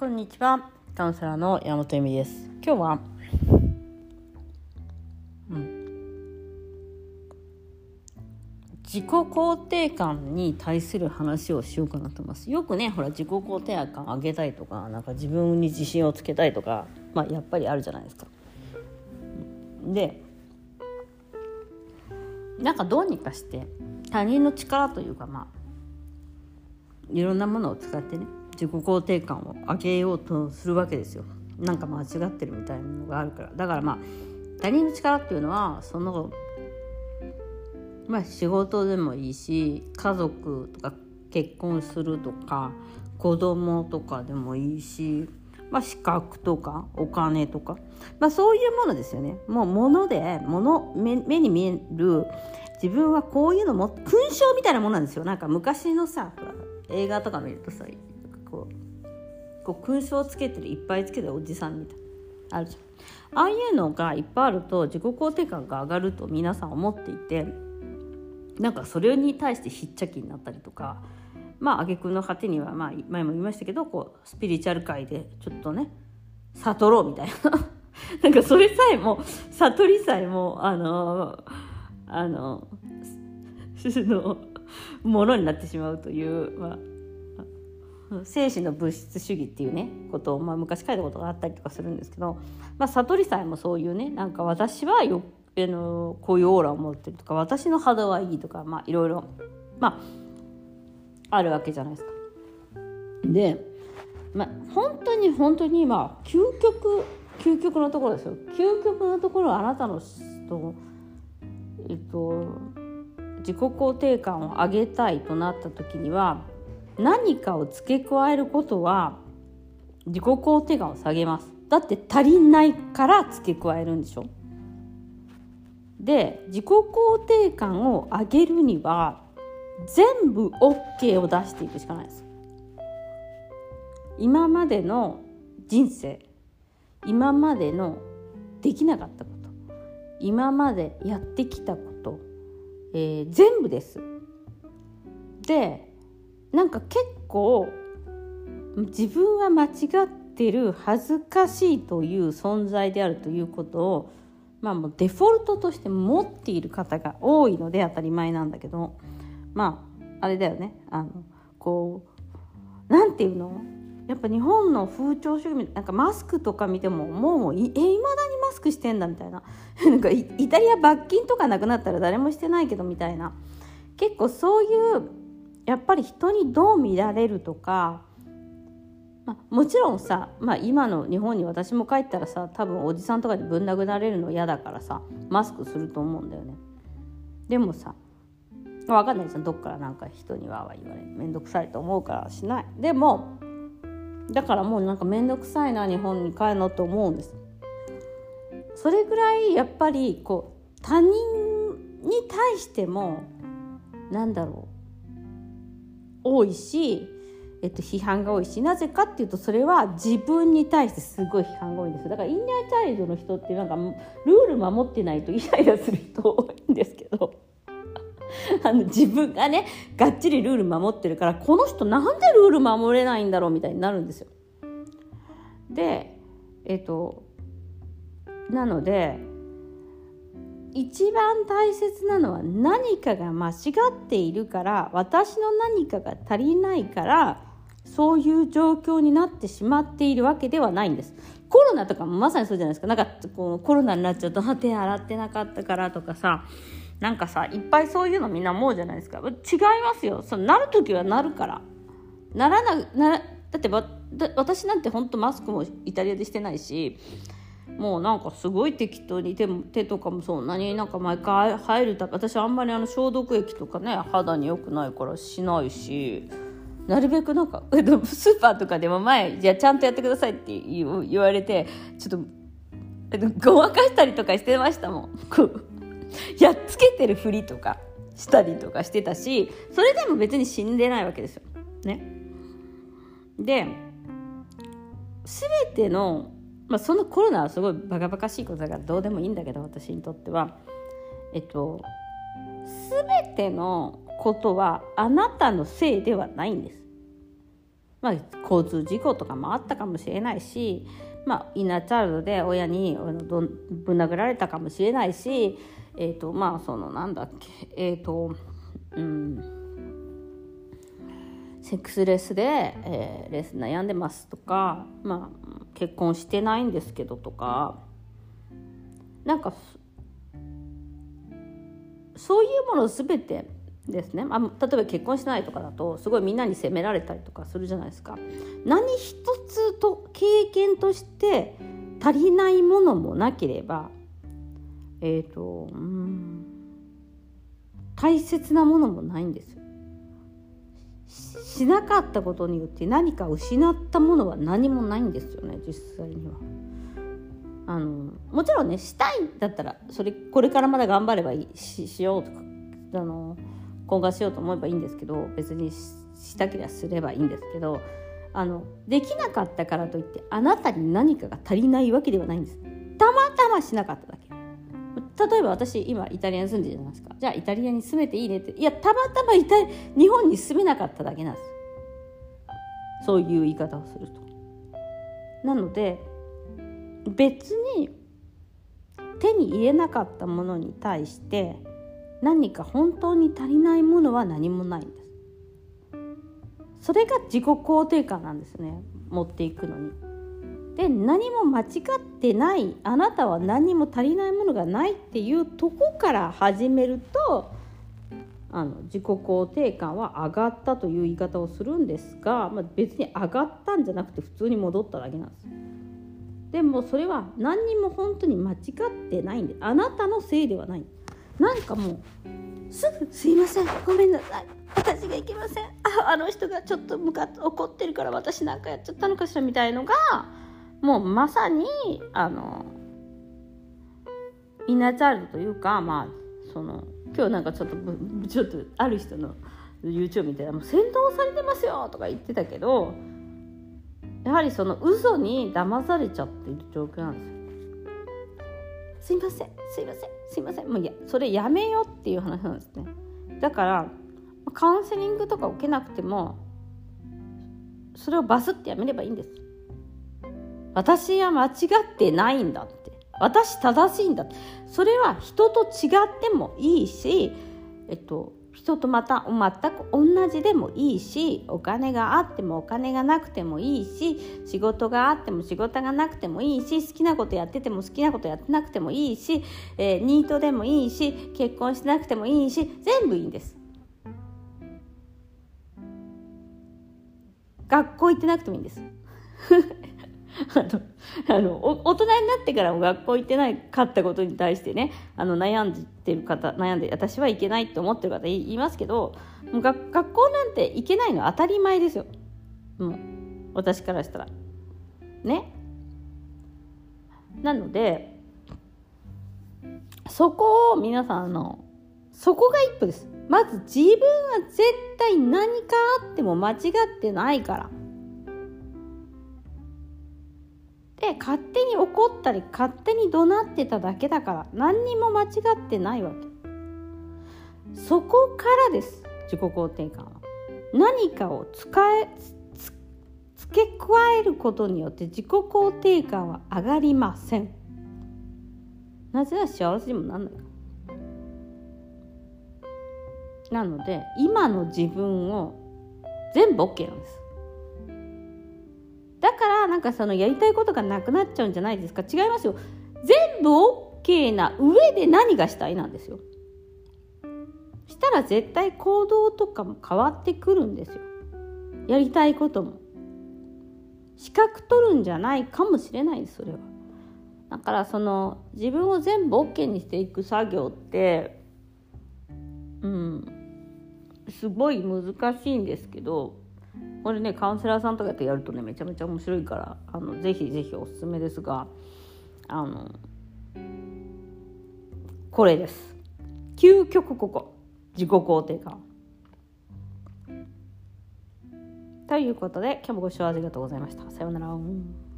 こんにちは。カウンセラーの山本由美です。今日はうん。自己肯定感に対する話をしようかなと思います。よくねほら自己肯定感上げたいとかなんか自分に自信をつけたいとかまあやっぱりあるじゃないですか。でなんかどうにかして他人の力というかまあいろんなものを使ってね自己肯定感を上げようとするわけですよ。なんか間違ってるみたいなのがあるから。だからまあ他人の力っていうのはそのまあ仕事でもいいし家族とか結婚するとか子供とかでもいいし、まあ、資格とかお金とか、まあ、そういうものですよね。もう物で物目目に見える自分はこういうのも勲章みたいなものなんですよ。なんか昔のさ映画とか見るとさこうこう勲章つけてるいっぱいつけてるおじさんみたいあるじゃんああいうのがいっぱいあると自己肯定感が上がると皆さん思っていてなんかそれに対してひっちゃきになったりとかまあ挙句の果てには、まあ、前も言いましたけどこうスピリチュアル界でちょっとね悟ろうみたいな。なんかそれさえも悟りさえもあのあの のものになってしまうという、まあ、精神の物質主義っていうねことを、まあ、昔書いたことがあったりとかするんですけど、まあ、悟りさえもそういうねなんか私はよあのこういうオーラを持ってるとか私の肌はいいとか、まあ、いろいろ、まあ、あるわけじゃないですか。で、まあ、本当に本当にまあ究極究極のところですよ究極のところあなたのとえっと自己肯定感を上げたいとなった時には何かを付け加えることは自己肯定感を下げます。だって足りないから付け加えるんでしょ。で自己肯定感を上げるには全部 OK を出していくしかないです。今までの人生今までのできなかったこと今までやってきたことえー、全部です。でなんか結構自分は間違ってる恥ずかしいという存在であるということを、まあ、もうデフォルトとして持っている方が多いので当たり前なんだけどまああれだよね。あのこうなんていうの？やっぱ日本の風潮主義なんかマスクとか見てももういまだにマスクしてんだみたいな。なんかイタリア罰金とかなくなったら誰もしてないけどみたいな。結構そういうやっぱり人にどう見られるとか、まあ、もちろんさ、まあ、今の日本に私も帰ったらさ多分おじさんとかにぶん殴られるの嫌だからさマスクすると思うんだよね。でもさ分かんないですよどっからなんか人にわわ言われる。面倒くさいと思うからしない。でもだからもうなんか面倒くさいな日本に帰るのと思うんです。それぐらいやっぱりこう他人に対してもなんだろう。多いし、えっと、批判が多いしなぜかっていうとそれは自分に対してすごい批判が多いんですだからインナーチャイルドの人ってなんかルール守ってないとイライラする人多いんですけど あの自分がねがっちりルール守ってるからこの人なんでルール守れないんだろうみたいになるんですよ。でえっ、となので一番大切なのは何かが間違っているから私の何かが足りないからそういう状況になってしまっているわけではないんです。コロナとかもまさにそうじゃないですか。なんかこうコロナになっちゃうと手洗ってなかったからとかさなんかさいっぱいそういうのみんな思うじゃないですか違いますよそのなる時はなるからならななだってば私なんて本当マスクもイタリアでしてないしもうなんかすごい適当に手も手とかもそんなになんか毎回入るた私あんまりあの消毒液とかね肌に良くないからしないしなるべくなんかスーパーとかでも前じゃちゃんとやってくださいって言われてちょっとごまかしたりとかしてましたもん。やっつけてるふりとかしたりとかしてたしそれでも別に死んでないわけですよ。ね。で全ての、まあ、そのコロナはすごいバカバカしいことだからどうでもいいんだけど私にとってはえっと全てのことはあなたのせいではないんです。まあ、交通事故とかもあったかもしれないし、まあ、インナーチャイルドで親にぶん殴られたかもしれないし、えーとまあ、そのなんだっけえっ、ー、とうんセックスレスで、えー、レス悩んでますとか、まあ、結婚してないんですけどとかなんかそういうもの全てですね、あ、例えば結婚してないとかだとすごいみんなに責められたりとかするじゃないですか。何一つと経験として足りないものもなければえっ、ー、とうん大切なものもないんですよ。しなかったことによって何か失ったものは何もないんですよね実際には。あのもちろんねしたいんだったらそれこれからまだ頑張ればいいししようとかあの今後しようと思えばいいんですけど別にしたければすればいいんですけどあのできなかったからといってあなたに何かが足りないわけではないんですたまたましなかっただけ例えば私今イタリアに住んでるじゃないですか。じゃあイタリアに住めていいねって。いやたまたまイタ日本に住めなかっただけなんです。そういう言い方をすると。なので別に手に入れなかったものに対して何か本当に足りないものは何もないんです。それが自己肯定感なんですね。持っていくのに。で何も間違ってないあなたは何も足りないものがないっていうとこから始めるとあの自己肯定感は上がったという言い方をするんですが、まあ、別に上がったんじゃなくて普通に戻っただけなんです。でもそれは何にも本当に間違ってないんであなたのせいではないなんかもうすぐ「すいませんごめんなさい私がいけませんああの人がちょっと向かって怒ってるから私なんかやっちゃったのかしら」みたいのがもうまさにあのインナーチャイルドというかまあその今日なんかちょっとちょっとある人の YouTube みたいな「もう先導されてますよ」とか言ってたけどやはりその嘘に騙されちゃっている状況なんですよ。すいませんすいませんすいません。もういやそれやめようっていう話なんですね。だからカウンセリングとか受けなくてもそれをバスってやめればいいんです。私は間違ってないんだって私正しいんだそれは人と違ってもいいし、えっと、人とまた全く同じでもいいしお金があってもお金がなくてもいいし仕事があっても仕事がなくてもいいし好きなことやってても好きなことやってなくてもいいし、えー、ニートでもいいし結婚しなくてもいいし全部いいんです。学校行ってなくてもいいんです。あのあの大人になってからも学校行ってないかったことに対してねあの悩んでる方悩んで私はいけないと思ってる方いますけどもう学学校なんて行けないのは当たり前ですよ。もう私からしたら。ね。なのでそこを皆さんのそこが一歩です。まず自分は絶対何かあっても間違ってないから。で勝手に怒ったり勝手に怒鳴ってただけだから何にも間違ってないわけ。そこからです自己肯定感は。何かを使え付け加えることによって自己肯定感は上がりません。なぜなら幸せにもなんないなので今の自分を全部 OK なんです。だからなんかそのやりたいことがなくなっちゃうんじゃないですか？違いますよ。全部 OK な上で何がしたいなんですよ。したら絶対行動とかも変わってくるんですよ。やりたいことも。資格取るんじゃないかもしれないですそれは。だからその自分を全部 OK にしていく作業ってうんすごい難しいんですけどこれねカウンセラーさんとかってやるとねめちゃめちゃ面白いからあのぜひぜひおすすめですがあのこれです。究極ここ。自己肯定感。ということで今日もご視聴ありがとうございました。さようなら。